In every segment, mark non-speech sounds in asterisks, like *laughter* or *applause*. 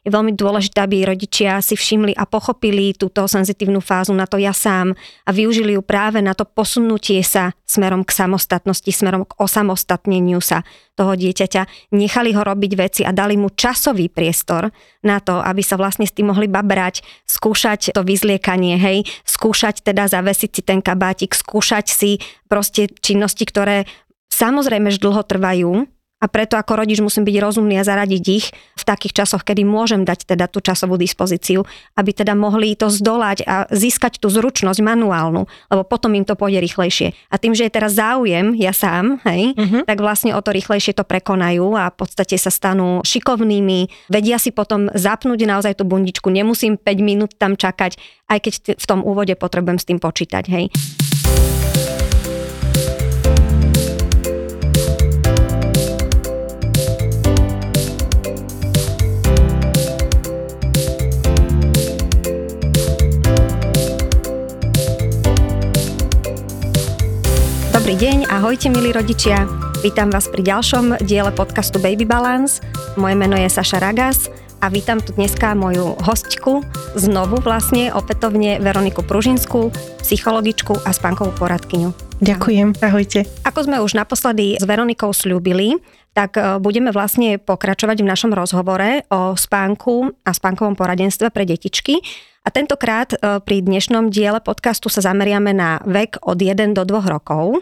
je veľmi dôležité, aby rodičia si všimli a pochopili túto senzitívnu fázu na to ja sám a využili ju práve na to posunutie sa smerom k samostatnosti, smerom k osamostatneniu sa toho dieťaťa. Nechali ho robiť veci a dali mu časový priestor na to, aby sa vlastne s tým mohli babrať, skúšať to vyzliekanie, hej, skúšať teda zavesiť si ten kabátik, skúšať si proste činnosti, ktoré samozrejme že dlho trvajú, a preto ako rodič musím byť rozumný a zaradiť ich v takých časoch, kedy môžem dať teda tú časovú dispozíciu, aby teda mohli to zdolať a získať tú zručnosť manuálnu, lebo potom im to pôjde rýchlejšie. A tým, že je teraz záujem, ja sám, hej, uh-huh. tak vlastne o to rýchlejšie to prekonajú a v podstate sa stanú šikovnými, vedia si potom zapnúť naozaj tú bundičku, nemusím 5 minút tam čakať, aj keď v tom úvode potrebujem s tým počítať, hej. Dobrý deň, ahojte milí rodičia. Vítam vás pri ďalšom diele podcastu Baby Balance. Moje meno je Saša Ragas a vítam tu dneska moju hostku, znovu vlastne, opätovne Veroniku Pružinskú, psychologičku a spánkovú poradkyňu. Ďakujem, ahojte. Ako sme už naposledy s Veronikou slúbili, tak e, budeme vlastne pokračovať v našom rozhovore o spánku a spánkovom poradenstve pre detičky. A tentokrát e, pri dnešnom diele podcastu sa zameriame na vek od 1 do 2 rokov.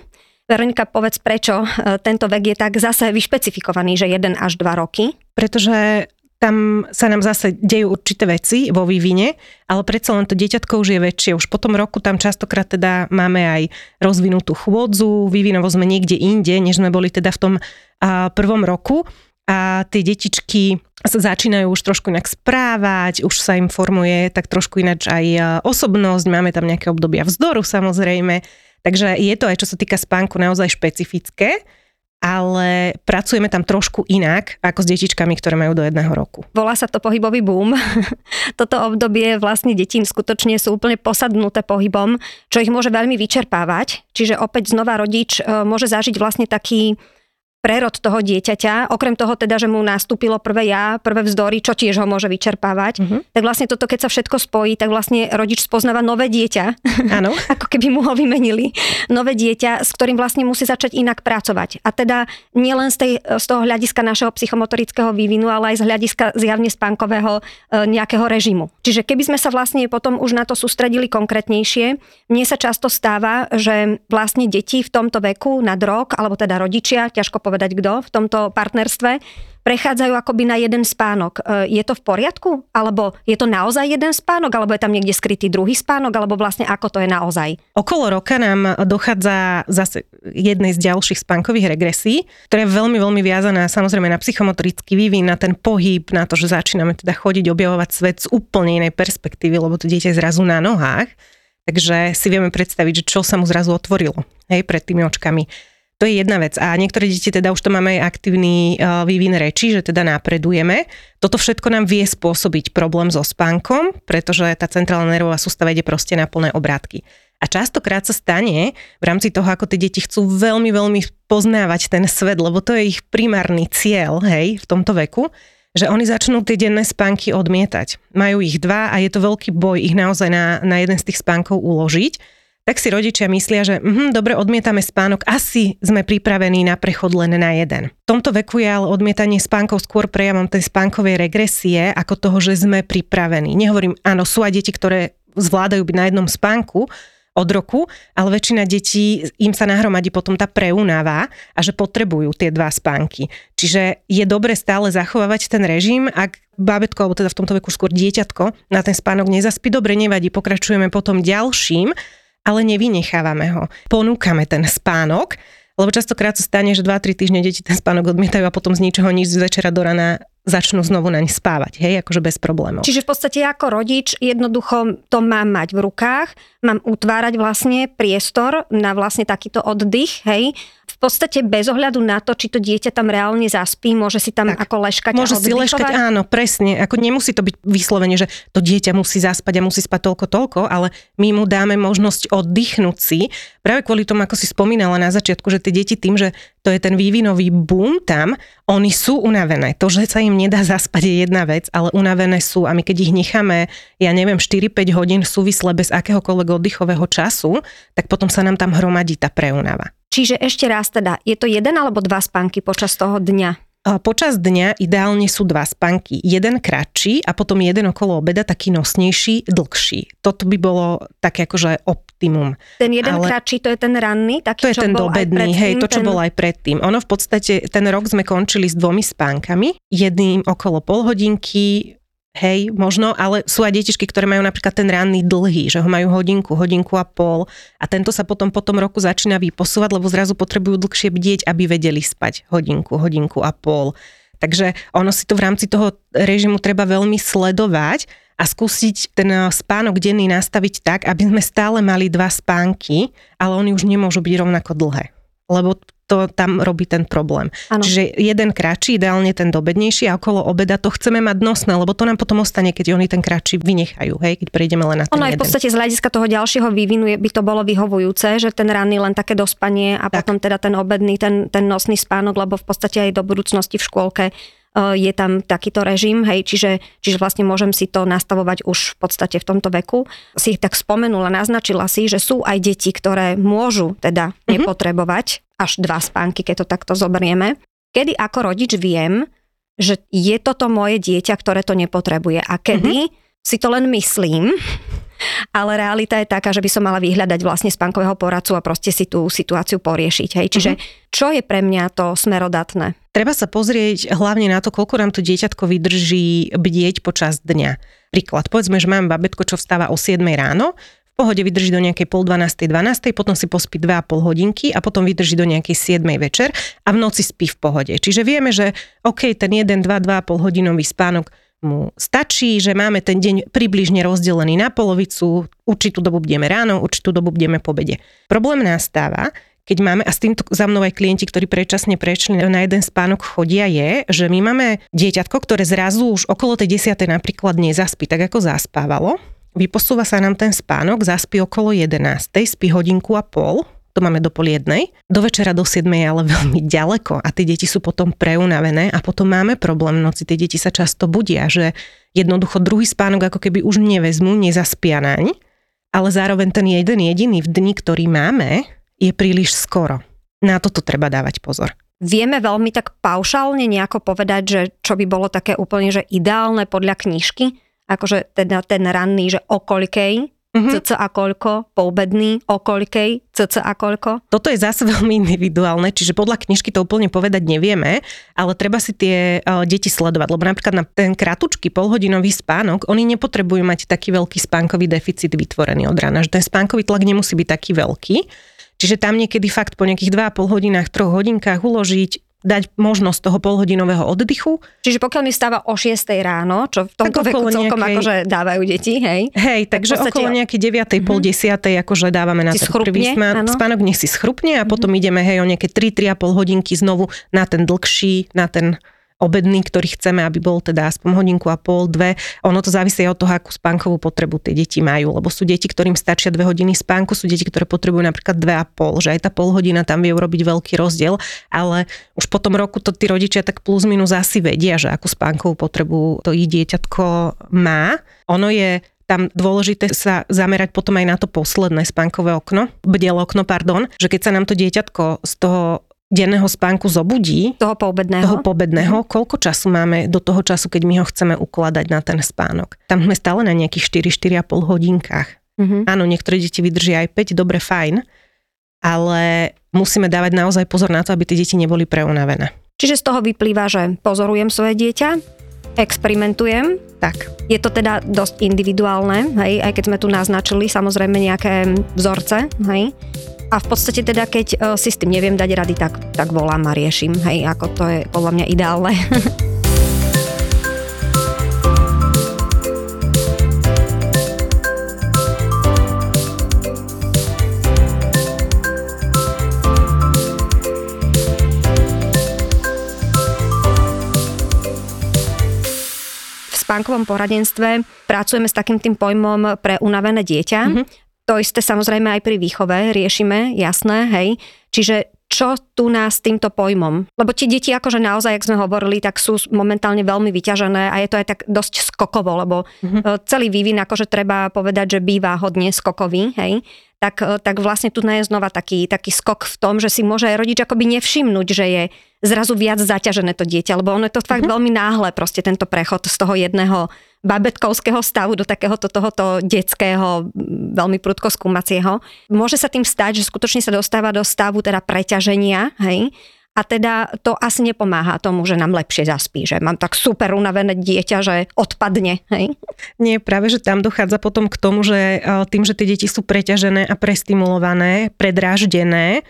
Veronika, povedz, prečo e, tento vek je tak zase vyšpecifikovaný, že 1 až 2 roky? Pretože tam sa nám zase dejú určité veci vo vývine, ale predsa len to dieťatko už je väčšie. Už po tom roku tam častokrát teda máme aj rozvinutú chôdzu, vývinovo sme niekde inde, než sme boli teda v tom prvom roku. A tie detičky sa začínajú už trošku inak správať, už sa im formuje tak trošku ináč aj osobnosť, máme tam nejaké obdobia vzdoru samozrejme, Takže je to aj čo sa týka spánku naozaj špecifické, ale pracujeme tam trošku inak ako s detičkami, ktoré majú do jedného roku. Volá sa to pohybový boom. *laughs* Toto obdobie vlastne detí skutočne sú úplne posadnuté pohybom, čo ich môže veľmi vyčerpávať. Čiže opäť znova rodič e, môže zažiť vlastne taký prerod toho dieťaťa, okrem toho teda, že mu nastúpilo prvé ja, prvé vzdory, čo tiež ho môže vyčerpávať, uh-huh. tak vlastne toto, keď sa všetko spojí, tak vlastne rodič spoznáva nové dieťa. Áno. *laughs* ako keby mu ho vymenili. Nové dieťa, s ktorým vlastne musí začať inak pracovať. A teda nielen z, tej, z toho hľadiska našeho psychomotorického vývinu, ale aj z hľadiska zjavne spánkového e, nejakého režimu. Čiže keby sme sa vlastne potom už na to sústredili konkrétnejšie, mne sa často stáva, že vlastne deti v tomto veku nad rok, alebo teda rodičia, ťažko povedať kto v tomto partnerstve, prechádzajú akoby na jeden spánok. E, je to v poriadku? Alebo je to naozaj jeden spánok? Alebo je tam niekde skrytý druhý spánok? Alebo vlastne ako to je naozaj? Okolo roka nám dochádza zase jednej z ďalších spánkových regresí, ktorá je veľmi, veľmi viazaná samozrejme na psychomotorický vývin, na ten pohyb, na to, že začíname teda chodiť, objavovať svet z úplne inej perspektívy, lebo to dieťa je zrazu na nohách. Takže si vieme predstaviť, že čo sa mu zrazu otvorilo hej, pred tými očkami. To je jedna vec. A niektoré deti teda už to máme aj aktívny uh, vývin reči, že teda napredujeme. Toto všetko nám vie spôsobiť problém so spánkom, pretože tá centrálna nervová sústava ide proste na plné obrátky. A častokrát sa stane v rámci toho, ako tie deti chcú veľmi, veľmi poznávať ten svet, lebo to je ich primárny cieľ, hej, v tomto veku, že oni začnú tie denné spánky odmietať. Majú ich dva a je to veľký boj ich naozaj na, na jeden z tých spánkov uložiť tak si rodičia myslia, že hm, dobre, odmietame spánok, asi sme pripravení na prechod len na jeden. V tomto veku je ale odmietanie spánkov skôr prejavom tej spánkovej regresie, ako toho, že sme pripravení. Nehovorím, áno, sú aj deti, ktoré zvládajú byť na jednom spánku, od roku, ale väčšina detí im sa nahromadí potom tá preúnava a že potrebujú tie dva spánky. Čiže je dobre stále zachovávať ten režim, ak bábetko, alebo teda v tomto veku skôr dieťatko na ten spánok nezaspí, dobre, nevadí, pokračujeme potom ďalším, ale nevynechávame ho. Ponúkame ten spánok, lebo častokrát sa stane, že 2-3 týždne deti ten spánok odmietajú a potom z ničoho nič z večera do rana začnú znovu naň spávať, hej, akože bez problémov. Čiže v podstate ako rodič jednoducho to mám mať v rukách, mám utvárať vlastne priestor na vlastne takýto oddych, hej, podstate bez ohľadu na to, či to dieťa tam reálne zaspí, môže si tam tak. ako leškať Môže si leškať, áno, presne. Ako nemusí to byť vyslovene, že to dieťa musí zaspať a musí spať toľko, toľko, ale my mu dáme možnosť oddychnúť si. Práve kvôli tomu, ako si spomínala na začiatku, že tie deti tým, že to je ten vývinový boom tam, oni sú unavené. To, že sa im nedá zaspať je jedna vec, ale unavené sú a my keď ich necháme, ja neviem, 4-5 hodín súvisle bez akéhokoľvek oddychového času, tak potom sa nám tam hromadí tá preunava. Čiže ešte raz teda, je to jeden alebo dva spánky počas toho dňa? Počas dňa ideálne sú dva spánky. Jeden kratší a potom jeden okolo obeda taký nosnejší, dlhší. Toto by bolo také akože optimum. Ten jeden Ale kratší, to je ten ranný? Taký, to je ten dobedný, hej, to čo ten... bol aj predtým. Ono v podstate, ten rok sme končili s dvomi spánkami. Jedným okolo pol hodinky, hej, možno, ale sú aj detičky, ktoré majú napríklad ten ranný dlhý, že ho majú hodinku, hodinku a pol a tento sa potom po tom roku začína vyposúvať, lebo zrazu potrebujú dlhšie bdieť, aby vedeli spať hodinku, hodinku a pol. Takže ono si to v rámci toho režimu treba veľmi sledovať a skúsiť ten eh, spánok denný nastaviť tak, aby sme stále mali dva spánky, ale oni už nemôžu byť rovnako dlhé. Lebo to tam robí ten problém. Ano. Čiže jeden kratší, ideálne ten dobednejší a okolo obeda to chceme mať nosné, lebo to nám potom ostane, keď oni ten kratší vynechajú, hej, keď prejdeme len na ten Ono aj v podstate z hľadiska toho ďalšieho vývinu by to bolo vyhovujúce, že ten ranný len také dospanie a tak. potom teda ten obedný, ten, ten nosný spánok, lebo v podstate aj do budúcnosti v škôlke je tam takýto režim, hej, čiže, čiže vlastne môžem si to nastavovať už v podstate v tomto veku. Si tak spomenula, naznačila si, že sú aj deti, ktoré môžu teda mm-hmm. nepotrebovať až dva spánky, keď to takto zoberieme. Kedy ako rodič viem, že je toto moje dieťa, ktoré to nepotrebuje a kedy mm-hmm. si to len myslím, ale realita je taká, že by som mala vyhľadať vlastne spánkového poradcu a proste si tú situáciu poriešiť. Hej. Čiže mm-hmm. čo je pre mňa to smerodatné? Treba sa pozrieť hlavne na to, koľko nám to dieťatko vydrží bdieť počas dňa. Príklad, povedzme, že mám babetko, čo vstáva o 7 ráno, pohode vydrží do nejakej pol 12. 12. potom si pospí 2,5 hodinky a potom vydrží do nejakej 7. večer a v noci spí v pohode. Čiže vieme, že OK, ten 1, 2, 2,5 hodinový spánok mu stačí, že máme ten deň približne rozdelený na polovicu, určitú dobu budeme ráno, určitú dobu budeme po bede. Problém nastáva, keď máme, a s týmto za mnou aj klienti, ktorí predčasne prešli na jeden spánok chodia, je, že my máme dieťatko, ktoré zrazu už okolo tej 10. napríklad nezaspí, tak ako zaspávalo, vyposúva sa nám ten spánok, zaspí okolo 11, spí hodinku a pol, to máme do pol jednej. Do večera do 7 je ale *laughs* veľmi ďaleko a tie deti sú potom preunavené a potom máme problém v noci. Tie deti sa často budia, že jednoducho druhý spánok ako keby už nevezmú, nezaspia naň, ale zároveň ten jeden jediný v dni, ktorý máme, je príliš skoro. Na toto treba dávať pozor. Vieme veľmi tak paušálne nejako povedať, že čo by bolo také úplne že ideálne podľa knižky? akože teda ten ranný, že o Mm-hmm. cca koľko, poobedný, o koľkej, cca koľko? Toto je zase *laughs* veľmi individuálne, čiže podľa knižky to úplne povedať nevieme, ale treba si tie uh, deti sledovať, lebo napríklad na ten kratučký polhodinový spánok, oni nepotrebujú mať taký veľký spánkový deficit vytvorený od rána, že ten spánkový tlak nemusí byť taký veľký. Čiže tam niekedy fakt po nejakých 2,5 hodinách, 3 hodinkách uložiť dať možnosť toho polhodinového oddychu. Čiže pokiaľ mi stáva o 6 ráno, čo v tomto veku celkom nejakej... akože dávajú deti, hej? Hej, takže tak okolo nejakej 9. Mm-hmm. pol 10. akože dávame na si ten prvý spán, spánok, nech si schrupne a mm-hmm. potom ideme hej o nejaké 3-3,5 hodinky znovu na ten dlhší, na ten obedný, ktorý chceme, aby bol teda aspoň hodinku a pol, dve. Ono to závisí od toho, akú spánkovú potrebu tie deti majú, lebo sú deti, ktorým stačia dve hodiny spánku, sú deti, ktoré potrebujú napríklad dve a pol, že aj tá pol hodina tam vie urobiť veľký rozdiel, ale už po tom roku to tí rodičia tak plus minus asi vedia, že akú spánkovú potrebu to ich dieťatko má. Ono je tam dôležité sa zamerať potom aj na to posledné spánkové okno, bdel okno, pardon, že keď sa nám to dieťatko z toho denného spánku zobudí, toho poobedného, toho poobedného mm-hmm. koľko času máme do toho času, keď my ho chceme ukladať na ten spánok. Tam sme stále na nejakých 4-4,5 hodinkách. Mm-hmm. Áno, niektoré deti vydržia aj 5, dobre, fajn, ale musíme dávať naozaj pozor na to, aby tie deti neboli preunavené. Čiže z toho vyplýva, že pozorujem svoje dieťa, experimentujem. Tak. Je to teda dosť individuálne, hej, aj keď sme tu naznačili samozrejme nejaké vzorce, hej. A v podstate teda, keď e, si s tým neviem dať rady, tak, tak volám a riešim, hej, ako to je podľa mňa ideálne. *laughs* V spánkovom poradenstve pracujeme s takým tým pojmom pre unavené dieťa. Mm-hmm. To isté samozrejme aj pri výchove riešime, jasné, hej. Čiže čo tu nás s týmto pojmom? Lebo tie deti, akože naozaj, jak sme hovorili, tak sú momentálne veľmi vyťažené a je to aj tak dosť skokovo, lebo mm-hmm. celý vývin, akože treba povedať, že býva hodne skokový, hej tak, e, tak vlastne tu je znova taký, taký skok v tom, že si môže aj rodič akoby nevšimnúť, že je zrazu viac zaťažené to dieťa, lebo ono je to fakt uh-huh. veľmi náhle, proste tento prechod z toho jedného babetkovského stavu do takéhoto tohoto detského, veľmi prudko skúmacieho. Môže sa tým stať, že skutočne sa dostáva do stavu teda preťaženia, hej, a teda to asi nepomáha tomu, že nám lepšie zaspí, že mám tak super unavené dieťa, že odpadne. Hej? Nie, práve, že tam dochádza potom k tomu, že e, tým, že tie deti sú preťažené a prestimulované, predráždené,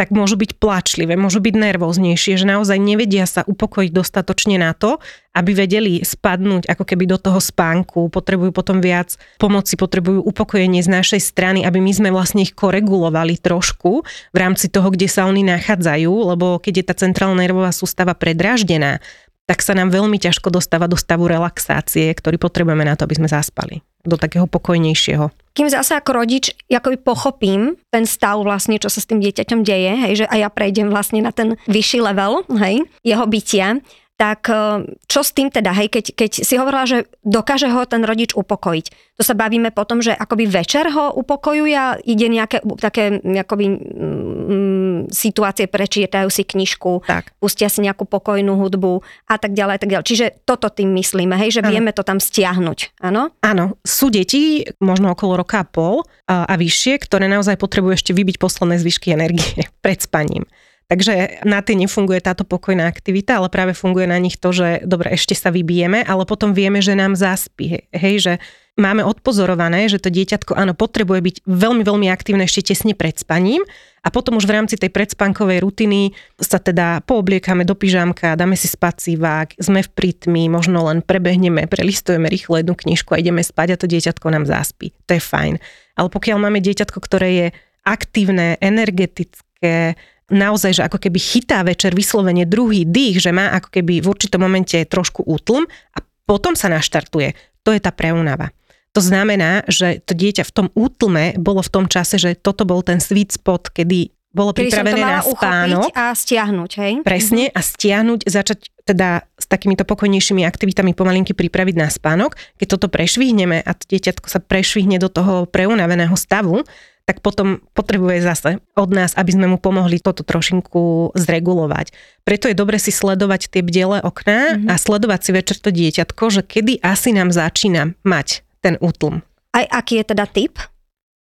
tak môžu byť plačlivé, môžu byť nervóznejšie, že naozaj nevedia sa upokojiť dostatočne na to, aby vedeli spadnúť ako keby do toho spánku, potrebujú potom viac pomoci, potrebujú upokojenie z našej strany, aby my sme vlastne ich koregulovali trošku v rámci toho, kde sa oni nachádzajú, lebo keď je tá centrálna nervová sústava predráždená, tak sa nám veľmi ťažko dostáva do stavu relaxácie, ktorý potrebujeme na to, aby sme zaspali do takého pokojnejšieho. Kým zase ako rodič akoby pochopím ten stav vlastne, čo sa s tým dieťaťom deje, hej, že a ja prejdem vlastne na ten vyšší level, hej, jeho bytia, tak e, čo s tým teda, hej, keď, keď si hovorila, že dokáže ho ten rodič upokojiť. To sa bavíme potom, že akoby večer ho upokojuje a ide nejaké také akoby, mm, situácie, prečítajú si knižku, tak. pustia si nejakú pokojnú hudbu a tak ďalej, a tak ďalej. Čiže toto tým myslíme, hej, že ano. vieme to tam stiahnuť, áno? Áno, sú deti, možno okolo roka a pol a, a vyššie, ktoré naozaj potrebujú ešte vybiť posledné zvyšky energie *laughs* pred spaním. Takže na tie nefunguje táto pokojná aktivita, ale práve funguje na nich to, že dobre, ešte sa vybijeme, ale potom vieme, že nám zaspí. Hej, že máme odpozorované, že to dieťatko áno, potrebuje byť veľmi, veľmi aktívne ešte tesne pred spaním a potom už v rámci tej predspánkovej rutiny sa teda poobliekame do pyžamka, dáme si spacívák, sme v prítmi, možno len prebehneme, prelistujeme rýchlo jednu knižku a ideme spať a to dieťatko nám zaspí. To je fajn. Ale pokiaľ máme dieťatko, ktoré je aktívne, energetické, naozaj, že ako keby chytá večer vyslovene druhý dých, že má ako keby v určitom momente trošku útlm a potom sa naštartuje. To je tá preunava. To znamená, že to dieťa v tom útlme bolo v tom čase, že toto bol ten sweet spot, kedy bolo kedy pripravené na spánok. a stiahnuť, hej? Presne, a stiahnuť, začať teda s takýmito pokojnejšími aktivitami pomalinky pripraviť na spánok. Keď toto prešvihneme a dieťatko sa prešvihne do toho preunaveného stavu, tak potom potrebuje zase od nás, aby sme mu pomohli toto trošinku zregulovať. Preto je dobre si sledovať tie bdele okná mm-hmm. a sledovať si večer to dieťatko, že kedy asi nám začína mať ten útlm. Aj aký je teda typ?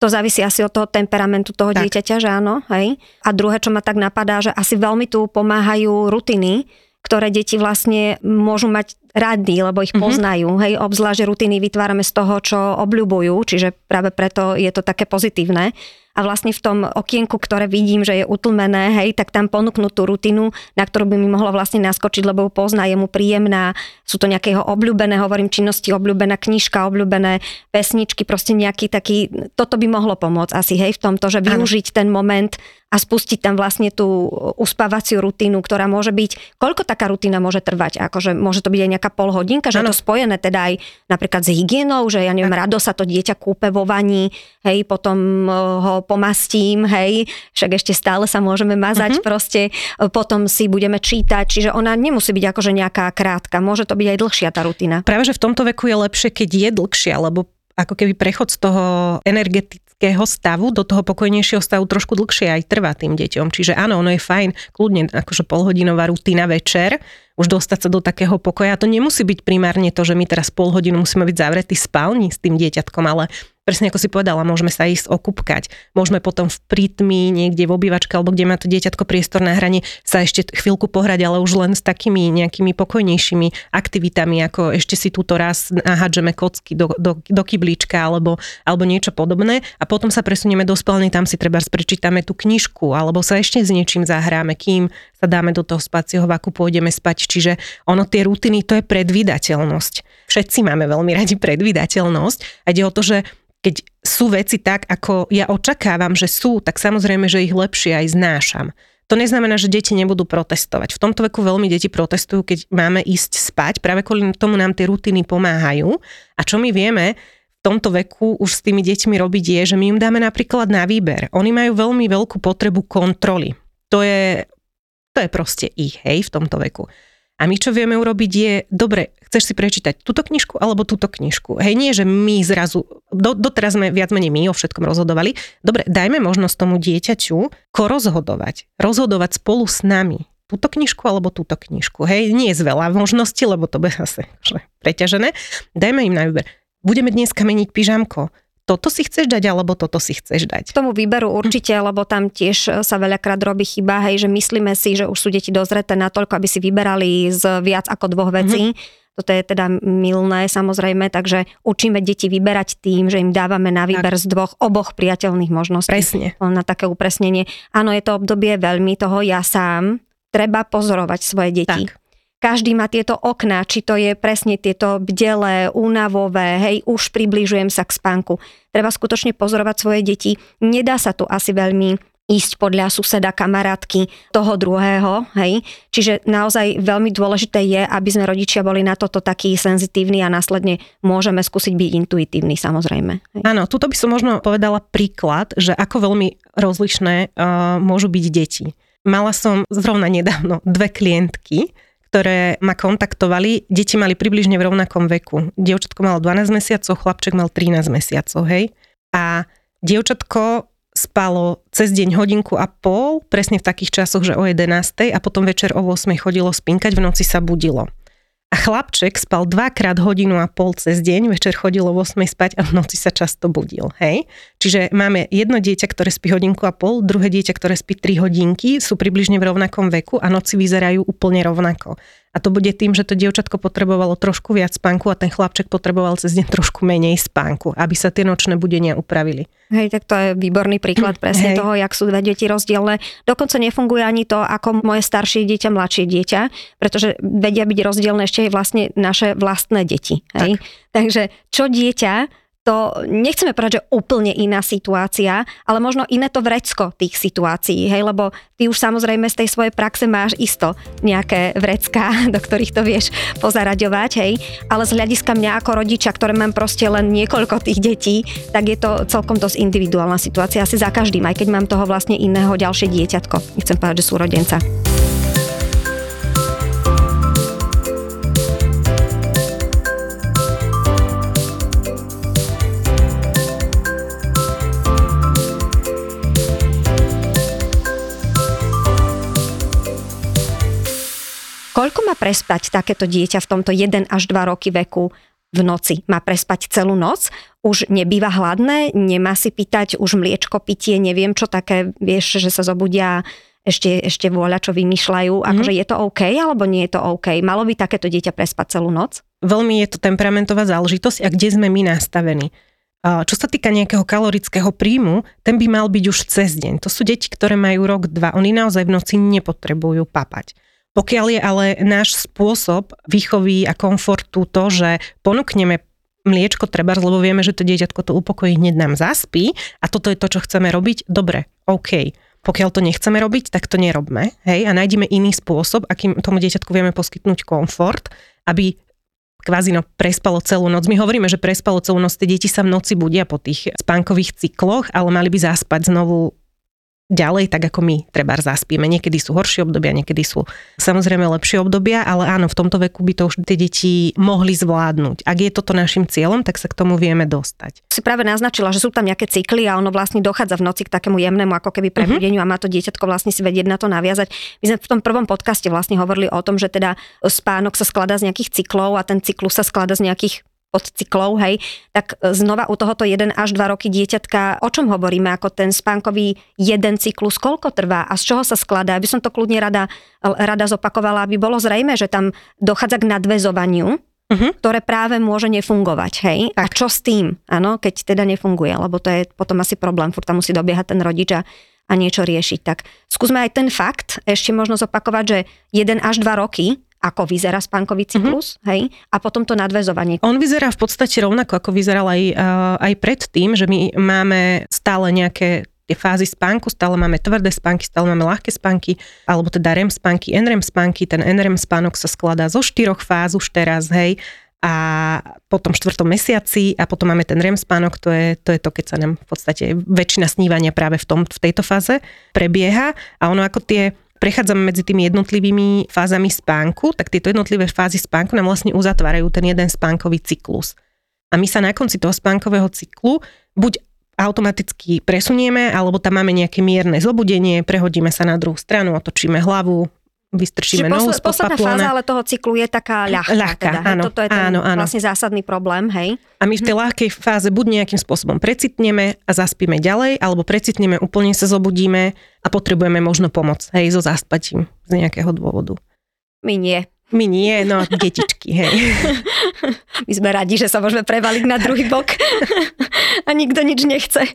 To závisí asi od toho temperamentu toho tak. dieťaťa, že áno, hej. A druhé, čo ma tak napadá, že asi veľmi tu pomáhajú rutiny, ktoré deti vlastne môžu mať rady, lebo ich mm-hmm. poznajú. Hej, obzvlášť rutiny vytvárame z toho, čo obľubujú, čiže práve preto je to také pozitívne a vlastne v tom okienku, ktoré vidím, že je utlmené, hej, tak tam ponúknú tú rutinu, na ktorú by mi mohlo vlastne naskočiť, lebo pozná, je mu príjemná, sú to nejakého obľúbené, hovorím činnosti, obľúbená knižka, obľúbené pesničky, proste nejaký taký, toto by mohlo pomôcť asi, hej, v tomto, že využiť ten moment a spustiť tam vlastne tú uspávaciu rutinu, ktorá môže byť, koľko taká rutina môže trvať, akože môže to byť aj nejaká pol hodinka, že ano. je to spojené teda aj napríklad s hygienou, že ja neviem, rado sa to dieťa kúpe vo vani, hej, potom eh, ho pomastím, hej, však ešte stále sa môžeme mazať uh-huh. proste, potom si budeme čítať, čiže ona nemusí byť akože nejaká krátka, môže to byť aj dlhšia tá rutina. Práve, že v tomto veku je lepšie, keď je dlhšia, lebo ako keby prechod z toho energetického stavu do toho pokojnejšieho stavu trošku dlhšie aj trvá tým deťom. Čiže áno, ono je fajn, kľudne akože polhodinová rutina večer, už dostať sa do takého pokoja. To nemusí byť primárne to, že my teraz pol hodinu musíme byť zavretí spálni s tým dieťatkom, ale presne ako si povedala, môžeme sa ísť okúpkať. Môžeme potom v prítmi, niekde v obývačke, alebo kde má to dieťatko priestor na hrane, sa ešte chvíľku pohrať, ale už len s takými nejakými pokojnejšími aktivitami, ako ešte si túto raz nahádžeme kocky do, do, do kyblíčka alebo, alebo niečo podobné a potom sa presunieme do spálne, tam si treba prečítame tú knižku alebo sa ešte s niečím zahráme, kým sa dáme do toho spacieho vaku, pôjdeme spať. Čiže ono tie rutiny, to je predvídateľnosť. Všetci máme veľmi radi predvídateľnosť a ide o to, že keď sú veci tak, ako ja očakávam, že sú, tak samozrejme, že ich lepšie aj znášam. To neznamená, že deti nebudú protestovať. V tomto veku veľmi deti protestujú, keď máme ísť spať. Práve kvôli tomu nám tie rutiny pomáhajú. A čo my vieme, v tomto veku už s tými deťmi robiť je, že my im dáme napríklad na výber. Oni majú veľmi veľkú potrebu kontroly. To je, to je proste ich, hej, v tomto veku. A my čo vieme urobiť je, dobre, chceš si prečítať túto knižku alebo túto knižku. Hej, nie, že my zrazu, do, doteraz sme viac menej my o všetkom rozhodovali. Dobre, dajme možnosť tomu dieťaťu korozhodovať, rozhodovať spolu s nami túto knižku alebo túto knižku. Hej, nie je veľa možností, lebo to bude zase preťažené. Dajme im na výber. Budeme dneska meniť pyžamko toto si chceš dať, alebo toto si chceš dať. K tomu výberu určite, lebo tam tiež sa veľakrát robí chyba, hej, že myslíme si, že už sú deti dozreté natoľko, aby si vyberali z viac ako dvoch vecí. Mm-hmm. Toto je teda milné samozrejme, takže učíme deti vyberať tým, že im dávame na výber tak. z dvoch, oboch priateľných možností. Presne. Na také upresnenie. Áno, je to obdobie veľmi toho ja sám. Treba pozorovať svoje deti. Tak každý má tieto okná, či to je presne tieto bdelé, únavové, hej, už približujem sa k spánku. Treba skutočne pozorovať svoje deti. Nedá sa tu asi veľmi ísť podľa suseda, kamarátky toho druhého, hej. Čiže naozaj veľmi dôležité je, aby sme rodičia boli na toto takí senzitívni a následne môžeme skúsiť byť intuitívni samozrejme. Hej. Áno, tuto by som možno povedala príklad, že ako veľmi rozlišné uh, môžu byť deti. Mala som zrovna nedávno dve klientky, ktoré ma kontaktovali, deti mali približne v rovnakom veku. Dievčatko malo 12 mesiacov, chlapček mal 13 mesiacov, hej. A dievčatko spalo cez deň hodinku a pol, presne v takých časoch, že o 11. a potom večer o 8. chodilo spinkať, v noci sa budilo. A chlapček spal dvakrát hodinu a pol cez deň, večer chodilo o 8 spať a v noci sa často budil. Hej? Čiže máme jedno dieťa, ktoré spí hodinku a pol, druhé dieťa, ktoré spí 3 hodinky, sú približne v rovnakom veku a noci vyzerajú úplne rovnako. A to bude tým, že to dievčatko potrebovalo trošku viac spánku a ten chlapček potreboval cez deň trošku menej spánku, aby sa tie nočné budenia upravili. Hej, tak to je výborný príklad presne Hej. toho, jak sú dve deti rozdielne. Dokonca nefunguje ani to, ako moje staršie dieťa, mladšie dieťa, pretože vedia byť rozdielne ešte aj vlastne naše vlastné deti. Hej? Tak. Takže čo dieťa to nechceme povedať, že úplne iná situácia, ale možno iné to vrecko tých situácií, hej, lebo ty už samozrejme z tej svojej praxe máš isto nejaké vrecká, *laughs* do ktorých to vieš pozaraďovať, hej, ale z hľadiska mňa ako rodiča, ktoré mám proste len niekoľko tých detí, tak je to celkom dosť individuálna situácia asi za každým, aj keď mám toho vlastne iného ďalšie dieťatko, nechcem povedať, že sú Koľko má prespať takéto dieťa v tomto 1 až 2 roky veku v noci? Má prespať celú noc? Už nebýva hladné? Nemá si pýtať už mliečko, pitie, neviem čo také, vieš, že sa zobudia ešte, ešte vôľa, čo vymýšľajú. Mm. Akože je to OK, alebo nie je to OK? Malo by takéto dieťa prespať celú noc? Veľmi je to temperamentová záležitosť a kde sme my nastavení. Čo sa týka nejakého kalorického príjmu, ten by mal byť už cez deň. To sú deti, ktoré majú rok, dva. Oni naozaj v noci nepotrebujú papať. Pokiaľ je ale náš spôsob výchovy a komfortu to, že ponúkneme mliečko treba, lebo vieme, že to dieťatko to upokojí, hneď nám zaspí a toto je to, čo chceme robiť, dobre, OK. Pokiaľ to nechceme robiť, tak to nerobme, hej, a nájdeme iný spôsob, akým tomu dieťatku vieme poskytnúť komfort, aby kvázi no, prespalo celú noc. My hovoríme, že prespalo celú noc, tie deti sa v noci budia po tých spánkových cykloch, ale mali by zaspať znovu ďalej, tak ako my treba zaspíme. Niekedy sú horšie obdobia, niekedy sú samozrejme lepšie obdobia, ale áno, v tomto veku by to už tie deti mohli zvládnuť. Ak je toto našim cieľom, tak sa k tomu vieme dostať. Si práve naznačila, že sú tam nejaké cykly a ono vlastne dochádza v noci k takému jemnému ako keby prebudeniu uh-huh. a má to dieťatko vlastne si vedieť na to naviazať. My sme v tom prvom podcaste vlastne hovorili o tom, že teda spánok sa skladá z nejakých cyklov a ten cyklus sa skladá z nejakých cyklov, hej, tak e, znova u tohoto 1 až 2 roky dieťatka, o čom hovoríme, ako ten spánkový jeden cyklus, koľko trvá a z čoho sa skladá, aby som to kľudne rada, rada zopakovala, aby bolo zrejme, že tam dochádza k nadvezovaniu, Uh-huh. ktoré práve môže nefungovať, hej? Tak. A čo s tým, áno, keď teda nefunguje, lebo to je potom asi problém, furt tam musí dobiehať ten rodič a, a niečo riešiť. Tak skúsme aj ten fakt ešte možno zopakovať, že 1 až 2 roky ako vyzerá spánkový cyklus, mm-hmm. hej, a potom to nadväzovanie. On vyzerá v podstate rovnako, ako vyzeral aj, uh, aj predtým, že my máme stále nejaké tie fázy spánku, stále máme tvrdé spánky, stále máme ľahké spánky, alebo teda REM spánky, NREM spánky. Ten NREM spánok sa skladá zo štyroch fáz už teraz, hej, a potom štvrtom mesiaci a potom máme ten REM spánok, to je, to je to, keď sa nám v podstate väčšina snívania práve v, tom, v tejto fáze prebieha a ono ako tie prechádzame medzi tými jednotlivými fázami spánku, tak tieto jednotlivé fázy spánku nám vlastne uzatvárajú ten jeden spánkový cyklus. A my sa na konci toho spánkového cyklu buď automaticky presunieme, alebo tam máme nejaké mierne zobudenie, prehodíme sa na druhú stranu, otočíme hlavu, vystrčíme nohu spod Posledná fáza ale toho cyklu je taká ľahká. ľahká teda, áno, Toto je ten áno, áno. vlastne zásadný problém, hej? A my v tej mhm. ľahkej fáze buď nejakým spôsobom precitneme a zaspíme ďalej, alebo precitneme, úplne sa zobudíme a potrebujeme možno pomoc, hej, so zaspatím z nejakého dôvodu. My nie. My nie, no detičky, hej. *laughs* My sme radi, že sa môžeme prevaliť na druhý bok a nikto nič nechce.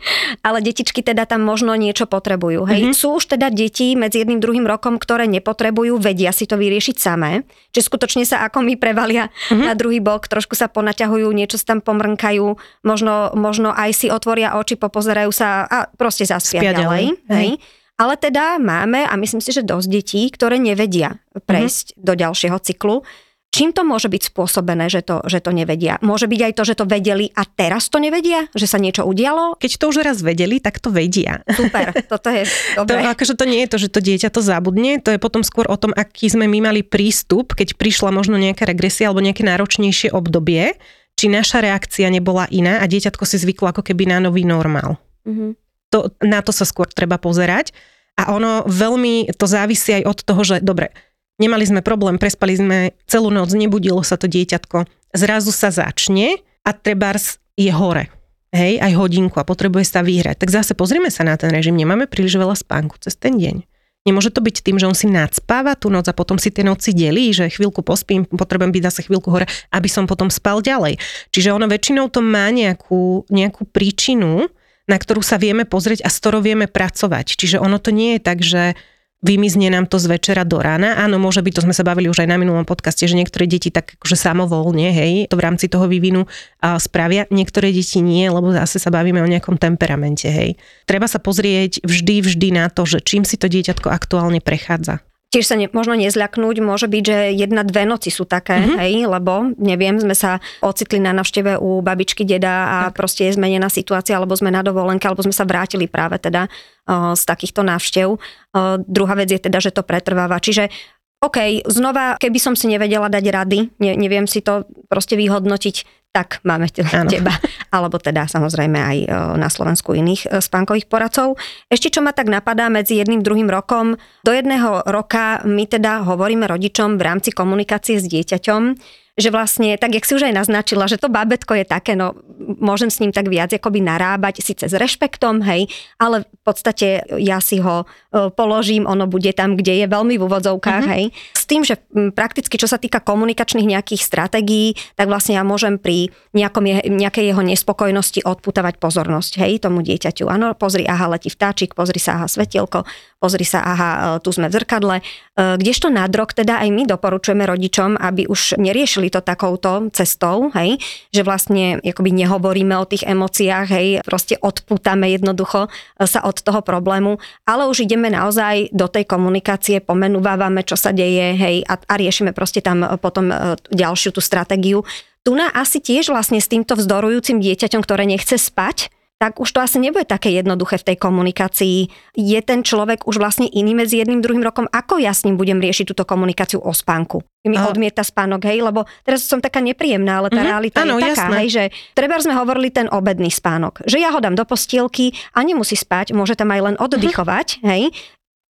Ale detičky teda tam možno niečo potrebujú. Hej. Mm-hmm. Sú už teda deti medzi jedným druhým rokom, ktoré nepotrebujú, vedia si to vyriešiť samé. Čiže skutočne sa ako my prevalia mm-hmm. na druhý bok, trošku sa ponaťahujú, niečo sa tam pomrnkajú, možno, možno aj si otvoria oči, popozerajú sa a proste zaspia ďalej. ďalej. Hej. Hej. Ale teda máme, a myslím si, že dosť detí, ktoré nevedia prejsť mm-hmm. do ďalšieho cyklu. Čím to môže byť spôsobené, že to, že to nevedia? Môže byť aj to, že to vedeli a teraz to nevedia? Že sa niečo udialo? Keď to už raz vedeli, tak to vedia. Super, toto je *laughs* dobré. To, akože to nie je to, že to dieťa to zabudne, to je potom skôr o tom, aký sme my mali prístup, keď prišla možno nejaká regresia alebo nejaké náročnejšie obdobie, či naša reakcia nebola iná a dieťatko si zvyklo ako keby na nový normál. Mm-hmm to, na to sa skôr treba pozerať. A ono veľmi to závisí aj od toho, že dobre, nemali sme problém, prespali sme celú noc, nebudilo sa to dieťatko, zrazu sa začne a trebárs je hore. Hej, aj hodinku a potrebuje sa vyhrať. Tak zase pozrieme sa na ten režim, nemáme príliš veľa spánku cez ten deň. Nemôže to byť tým, že on si nadspáva tú noc a potom si tie noci delí, že chvíľku pospím, potrebujem byť zase chvíľku hore, aby som potom spal ďalej. Čiže ono väčšinou to má nejakú, nejakú príčinu, na ktorú sa vieme pozrieť a s ktorou vieme pracovať. Čiže ono to nie je tak, že vymizne nám to z večera do rána. Áno, môže byť, to sme sa bavili už aj na minulom podcaste, že niektoré deti tak akože samovolne, hej, to v rámci toho vývinu a, spravia, niektoré deti nie, lebo zase sa bavíme o nejakom temperamente, hej. Treba sa pozrieť vždy, vždy na to, že čím si to dieťatko aktuálne prechádza. Tiež sa ne, možno nezľaknúť, môže byť, že jedna, dve noci sú také, mm-hmm. hej, lebo neviem, sme sa ocitli na navšteve u babičky, deda a tak. proste je zmenená situácia, alebo sme na dovolenke, alebo sme sa vrátili práve teda uh, z takýchto návštev. Uh, druhá vec je teda, že to pretrváva. Čiže OK, znova, keby som si nevedela dať rady, ne, neviem si to proste vyhodnotiť, tak máme teba, alebo teda samozrejme aj e, na Slovensku iných e, spánkových poradcov. Ešte čo ma tak napadá medzi jedným druhým rokom, do jedného roka my teda hovoríme rodičom v rámci komunikácie s dieťaťom, že vlastne, tak jak si už aj naznačila, že to babetko je také, no môžem s ním tak viac akoby narábať, síce s rešpektom, hej, ale v podstate ja si ho e, položím, ono bude tam, kde je veľmi v úvodzovkách, uh-huh. hej. S tým, že prakticky čo sa týka komunikačných nejakých stratégií, tak vlastne ja môžem pri nejakom je, nejakej jeho nespokojnosti odputávať pozornosť, hej, tomu dieťaťu. Áno, pozri, aha, letí vtáčik, pozri sa, aha, svetielko, pozri sa, aha, e, tu sme v zrkadle. E, kdežto nad rok teda aj my doporučujeme rodičom, aby už neriešili to takouto cestou, hej, že vlastne akoby nehovoríme o tých emóciách, hej, proste odputame jednoducho e, sa od toho problému, ale už ideme naozaj do tej komunikácie, pomenúvávame, čo sa deje, hej, a, a riešime proste tam potom ďalšiu tú stratégiu. Tu na asi tiež vlastne s týmto vzdorujúcim dieťaťom, ktoré nechce spať, tak už to asi nebude také jednoduché v tej komunikácii. Je ten človek už vlastne iný medzi jedným druhým rokom? Ako ja s ním budem riešiť túto komunikáciu o spánku? Mi a... odmieta spánok, hej, lebo teraz som taká nepríjemná, ale tá mm-hmm, realita áno, je taká, jasné. hej, že treba sme hovorili ten obedný spánok, že ja ho dám do postielky a nemusí spať, môže tam aj len mhm. oddychovať, mm-hmm. hej,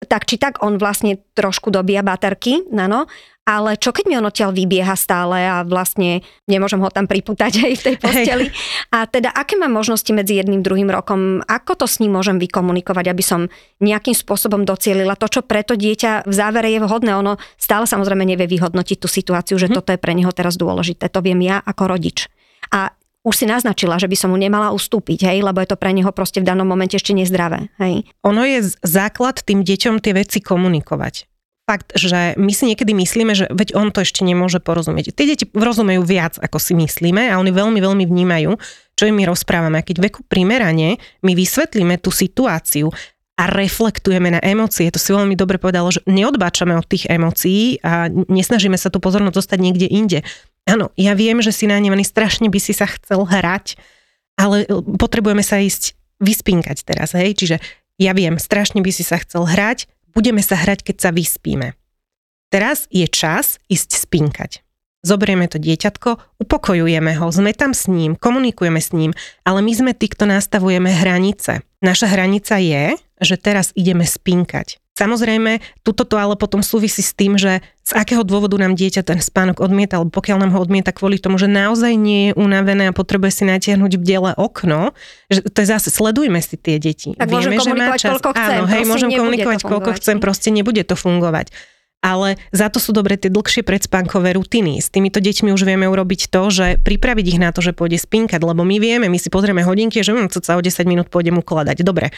tak či tak on vlastne trošku dobíja baterky, no, ale čo keď mi on odtiaľ vybieha stále a vlastne nemôžem ho tam priputať aj v tej posteli. Hej. A teda aké mám možnosti medzi jedným druhým rokom, ako to s ním môžem vykomunikovať, aby som nejakým spôsobom docielila to, čo preto dieťa v závere je vhodné. Ono stále samozrejme nevie vyhodnotiť tú situáciu, že hm. toto je pre neho teraz dôležité. To viem ja ako rodič. A už si naznačila, že by som mu nemala ustúpiť, hej, lebo je to pre neho proste v danom momente ešte nezdravé. Hej. Ono je základ tým deťom tie veci komunikovať fakt, že my si niekedy myslíme, že veď on to ešte nemôže porozumieť. Tie deti rozumejú viac, ako si myslíme a oni veľmi, veľmi vnímajú, čo im my rozprávame. A keď veku primerane my vysvetlíme tú situáciu a reflektujeme na emócie. To si veľmi dobre povedalo, že neodbáčame od tých emócií a nesnažíme sa tú pozornosť dostať niekde inde. Áno, ja viem, že si nahnevaný, strašne by si sa chcel hrať, ale potrebujeme sa ísť vyspinkať teraz, hej? Čiže ja viem, strašne by si sa chcel hrať, budeme sa hrať, keď sa vyspíme. Teraz je čas ísť spinkať. Zoberieme to dieťatko, upokojujeme ho, sme tam s ním, komunikujeme s ním, ale my sme tí, kto nastavujeme hranice. Naša hranica je, že teraz ideme spinkať. Samozrejme, tuto to ale potom súvisí s tým, že z akého dôvodu nám dieťa ten spánok odmieta, alebo pokiaľ nám ho odmieta kvôli tomu, že naozaj nie je unavené a potrebuje si natiahnuť v diele okno, že to je zase, sledujme si tie deti. Tak Vieme, že má čas. Koľko chcem, Áno, hej, môžem komunikovať, koľko chcem, proste nebude to fungovať ale za to sú dobre tie dlhšie predspánkové rutiny. S týmito deťmi už vieme urobiť to, že pripraviť ich na to, že pôjde spinkať, lebo my vieme, my si pozrieme hodinky, že hm, sa o 10 minút pôjdem ukladať. Dobre,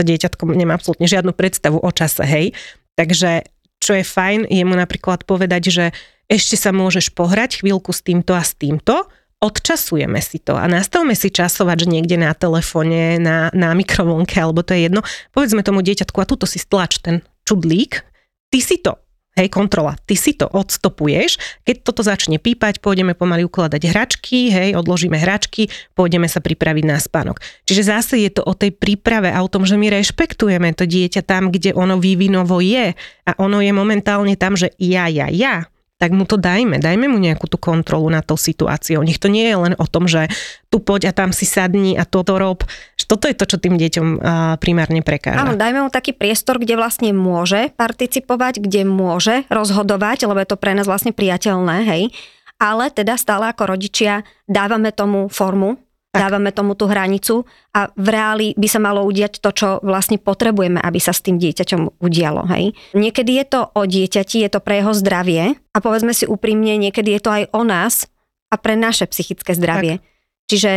to dieťatko nemá absolútne žiadnu predstavu o čase, hej. Takže čo je fajn, je mu napríklad povedať, že ešte sa môžeš pohrať chvíľku s týmto a s týmto, odčasujeme si to a nastavme si časovať, niekde na telefóne, na, na mikrovlnke, alebo to je jedno. Povedzme tomu dieťatku, a tuto si stlač ten čudlík, ty si to, hej, kontrola, ty si to odstopuješ, keď toto začne pípať, pôjdeme pomaly ukladať hračky, hej, odložíme hračky, pôjdeme sa pripraviť na spánok. Čiže zase je to o tej príprave a o tom, že my rešpektujeme to dieťa tam, kde ono vývinovo je. A ono je momentálne tam, že ja, ja, ja, tak mu to dajme, dajme mu nejakú tú kontrolu nad tou situáciou. Nech to nie je len o tom, že tu poď a tam si sadni a toto rob. Toto je to, čo tým deťom primárne prekáža. Áno, dajme mu taký priestor, kde vlastne môže participovať, kde môže rozhodovať, lebo je to pre nás vlastne priateľné, hej. Ale teda stále ako rodičia dávame tomu formu, tak. Dávame tomu tú hranicu a v reáli by sa malo udiať to, čo vlastne potrebujeme, aby sa s tým dieťaťom udialo. Hej? Niekedy je to o dieťati, je to pre jeho zdravie a povedzme si úprimne, niekedy je to aj o nás a pre naše psychické zdravie. Tak. Čiže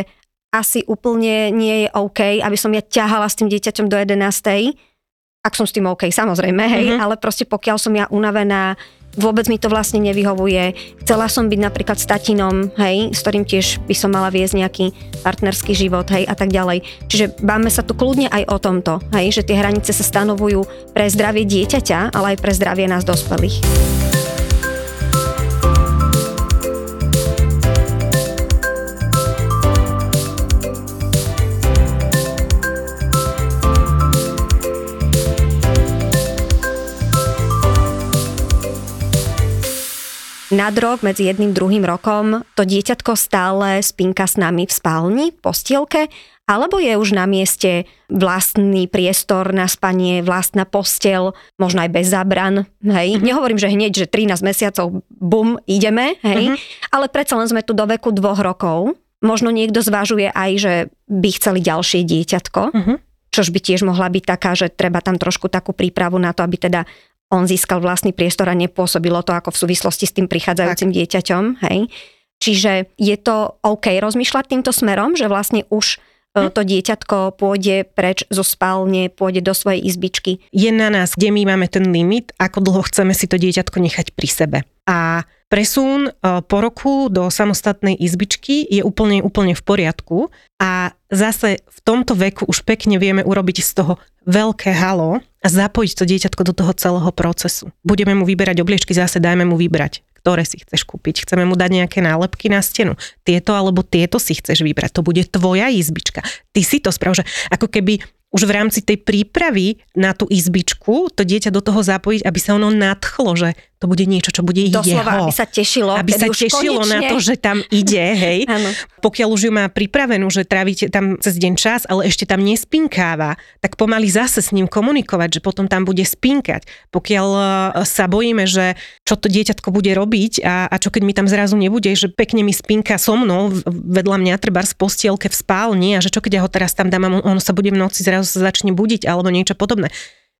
asi úplne nie je OK, aby som ja ťahala s tým dieťaťom do 11. Ak som s tým OK, samozrejme, hej, mm-hmm. ale proste pokiaľ som ja unavená, vôbec mi to vlastne nevyhovuje. Chcela som byť napríklad s tatinom, hej, s ktorým tiež by som mala viesť nejaký partnerský život, hej, a tak ďalej. Čiže báme sa tu kľudne aj o tomto, hej, že tie hranice sa stanovujú pre zdravie dieťaťa, ale aj pre zdravie nás dospelých. Nad rok, medzi jedným druhým rokom, to dieťatko stále spinka s nami v spálni, v postielke, alebo je už na mieste vlastný priestor na spanie, vlastná postel, možno aj bez zabran, hej. Mm-hmm. Nehovorím, že hneď, že 13 mesiacov, bum, ideme, hej, mm-hmm. ale predsa len sme tu do veku dvoch rokov. Možno niekto zvažuje aj, že by chceli ďalšie dieťatko, mm-hmm čož by tiež mohla byť taká, že treba tam trošku takú prípravu na to, aby teda on získal vlastný priestor a nepôsobilo to ako v súvislosti s tým prichádzajúcim tak. dieťaťom. Hej. Čiže je to OK rozmýšľať týmto smerom, že vlastne už e, hm. to dieťatko pôjde preč zo spálne, pôjde do svojej izbičky. Je na nás, kde my máme ten limit, ako dlho chceme si to dieťatko nechať pri sebe. A presun e, po roku do samostatnej izbičky je úplne, úplne v poriadku a zase v tomto veku už pekne vieme urobiť z toho veľké halo a zapojiť to dieťatko do toho celého procesu. Budeme mu vyberať obliečky, zase dajme mu vybrať ktoré si chceš kúpiť. Chceme mu dať nejaké nálepky na stenu. Tieto alebo tieto si chceš vybrať. To bude tvoja izbička. Ty si to sprav, že ako keby už v rámci tej prípravy na tú izbičku to dieťa do toho zapojiť, aby sa ono nadchlo, že to bude niečo, čo bude Doslova, jeho. aby sa tešilo. Aby sa tešilo konečne... na to, že tam ide, hej. *laughs* Pokiaľ už ju má pripravenú, že trávite tam cez deň čas, ale ešte tam nespinkáva, tak pomaly zase s ním komunikovať, že potom tam bude spinkať. Pokiaľ e, sa bojíme, že čo to dieťatko bude robiť a, a čo keď mi tam zrazu nebude, že pekne mi spinka so mnou vedľa mňa treba z postielke v spálni a že čo keď ja ho teraz tam dám a on sa bude v noci zrazu sa začne budiť alebo niečo podobné.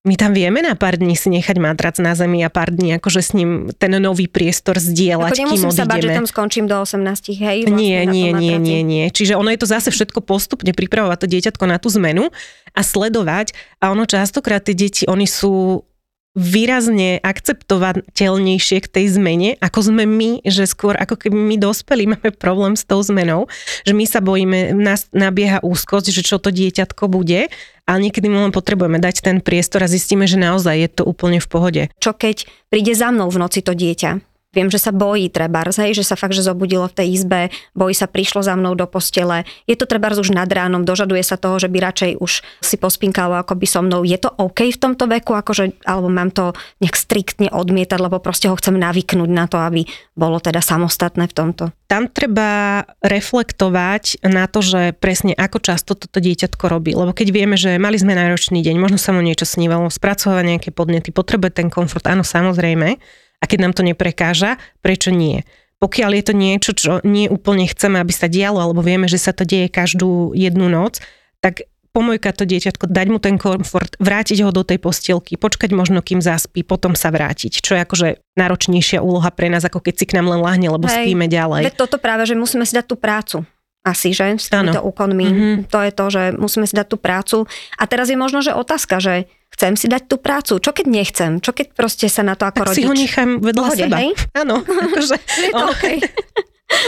My tam vieme na pár dní si nechať matrac na zemi a pár dní akože s ním ten nový priestor zdieľať, Ako kým sa bať, že tam skončím do 18, hej? Vlastne nie, nie, nie, nie, nie. Čiže ono je to zase všetko postupne pripravovať to dieťatko na tú zmenu a sledovať. A ono častokrát tie deti, oni sú výrazne akceptovateľnejšie k tej zmene, ako sme my, že skôr ako keby my dospelí máme problém s tou zmenou, že my sa bojíme, nás nabieha úzkosť, že čo to dieťatko bude, ale niekedy my len potrebujeme dať ten priestor a zistíme, že naozaj je to úplne v pohode. Čo keď príde za mnou v noci to dieťa? Viem, že sa bojí treba, hej, že sa fakt, že zobudilo v tej izbe, bojí sa, prišlo za mnou do postele. Je to treba už nad ránom, dožaduje sa toho, že by radšej už si pospinkalo ako by so mnou. Je to OK v tomto veku, akože, alebo mám to nejak striktne odmietať, lebo proste ho chcem navyknúť na to, aby bolo teda samostatné v tomto. Tam treba reflektovať na to, že presne ako často toto dieťatko robí. Lebo keď vieme, že mali sme náročný deň, možno sa mu niečo snívalo, spracovať nejaké podnety, potrebuje ten komfort, áno, samozrejme a keď nám to neprekáža, prečo nie? Pokiaľ je to niečo, čo nie úplne chceme, aby sa dialo, alebo vieme, že sa to deje každú jednu noc, tak pomojka to dieťatko, dať mu ten komfort, vrátiť ho do tej postielky, počkať možno, kým zaspí, potom sa vrátiť. Čo je akože náročnejšia úloha pre nás, ako keď si k nám len lahne, lebo Hej, spíme ďalej. Veď toto práve, že musíme si dať tú prácu asi, že? S týmito úkonmi. Mm-hmm. To je to, že musíme si dať tú prácu. A teraz je možno, že otázka, že chcem si dať tú prácu. Čo keď nechcem? Čo keď proste sa na to ako tak rodič... si ho nechám vedľa Pohode, seba. Hej? Áno. *laughs* Akože, je to okay. *laughs*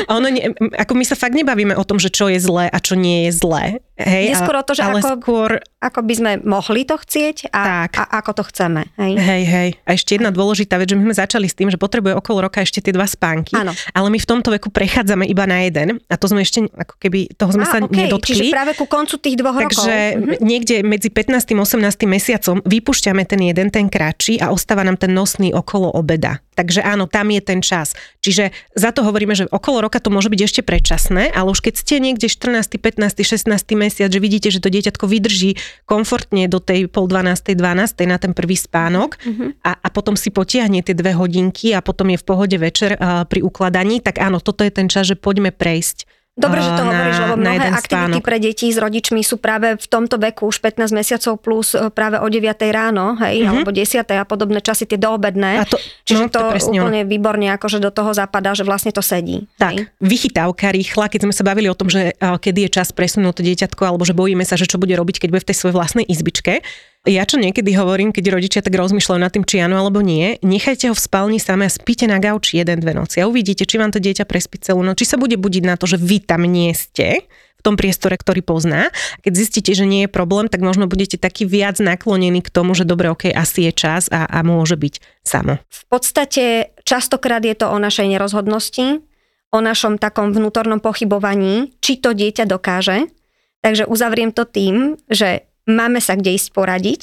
A ono, nie, ako my sa fakt nebavíme o tom, že čo je zlé a čo nie je zlé. Hej, je skôr o to, že ale ako, skôr... ako by sme mohli to chcieť a, tak. a ako to chceme. Hej? hej, hej. A ešte jedna dôležitá vec, že my sme začali s tým, že potrebuje okolo roka ešte tie dva spánky, Áno. ale my v tomto veku prechádzame iba na jeden a to sme ešte, ako keby, toho sme a, sa okay. nedotkli. Čiže práve ku koncu tých dvoch Takže rokov. Takže mhm. niekde medzi 15. a 18. mesiacom vypúšťame ten jeden, ten kratší a ostáva nám ten nosný okolo obeda. Takže áno, tam je ten čas. Čiže za to hovoríme, že okolo roka to môže byť ešte predčasné, ale už keď ste niekde 14., 15., 16. mesiac, že vidíte, že to dieťatko vydrží komfortne do tej pol 12. 12. na ten prvý spánok mm-hmm. a, a potom si potiahne tie dve hodinky a potom je v pohode večer uh, pri ukladaní, tak áno, toto je ten čas, že poďme prejsť Dobre, že to hovoríš, lebo mnohé aktivity spánok. pre deti s rodičmi sú práve v tomto veku už 15 mesiacov plus e, práve o 9 ráno, hej, mm-hmm. alebo 10 a podobné časy, tie doobedné. A to, Čiže no, to, to úplne výborne akože do toho zapadá, že vlastne to sedí. Tak, hej. vychytávka rýchla, keď sme sa bavili o tom, že kedy je čas presunúť to dieťatko, alebo že bojíme sa, že čo bude robiť, keď bude v tej svojej vlastnej izbičke ja čo niekedy hovorím, keď rodičia tak rozmýšľajú nad tým, či áno alebo nie, nechajte ho v spálni samé a spíte na gauči jeden, dve noci a uvidíte, či vám to dieťa prespí celú noc, či sa bude budiť na to, že vy tam nie ste v tom priestore, ktorý pozná. Keď zistíte, že nie je problém, tak možno budete taký viac naklonení k tomu, že dobre, ok, asi je čas a, a môže byť samo. V podstate častokrát je to o našej nerozhodnosti, o našom takom vnútornom pochybovaní, či to dieťa dokáže. Takže uzavriem to tým, že máme sa kde ísť poradiť,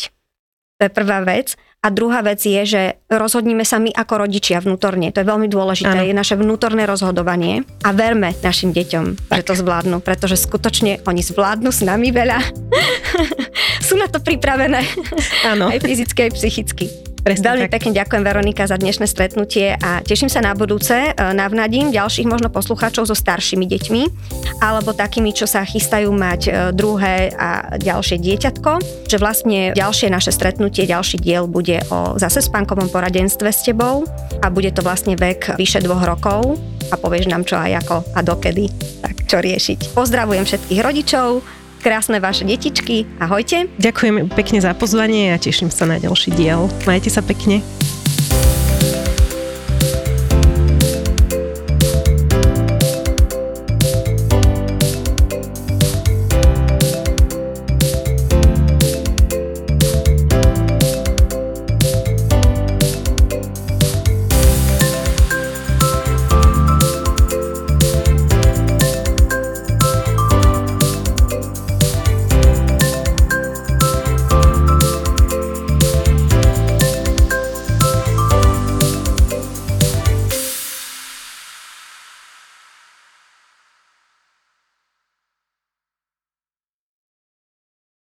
to je prvá vec. A druhá vec je, že rozhodníme sa my ako rodičia vnútorne. To je veľmi dôležité. Ano. Je naše vnútorné rozhodovanie. A verme našim deťom, tak. že to zvládnu, pretože skutočne oni zvládnu s nami veľa. *laughs* Sú na to pripravené. Áno. Aj fyzicky, aj psychicky. Presne Veľmi tak. pekne ďakujem Veronika za dnešné stretnutie a teším sa na budúce. E, navnadím ďalších možno poslucháčov so staršími deťmi alebo takými, čo sa chystajú mať e, druhé a ďalšie dieťatko. Že vlastne ďalšie naše stretnutie, ďalší diel bude o zase spánkovom poradenstve s tebou a bude to vlastne vek vyše dvoch rokov a povieš nám čo aj ako a dokedy, tak čo riešiť. Pozdravujem všetkých rodičov, krásne vaše detičky. Ahojte. Ďakujem pekne za pozvanie a teším sa na ďalší diel. Majte sa pekne.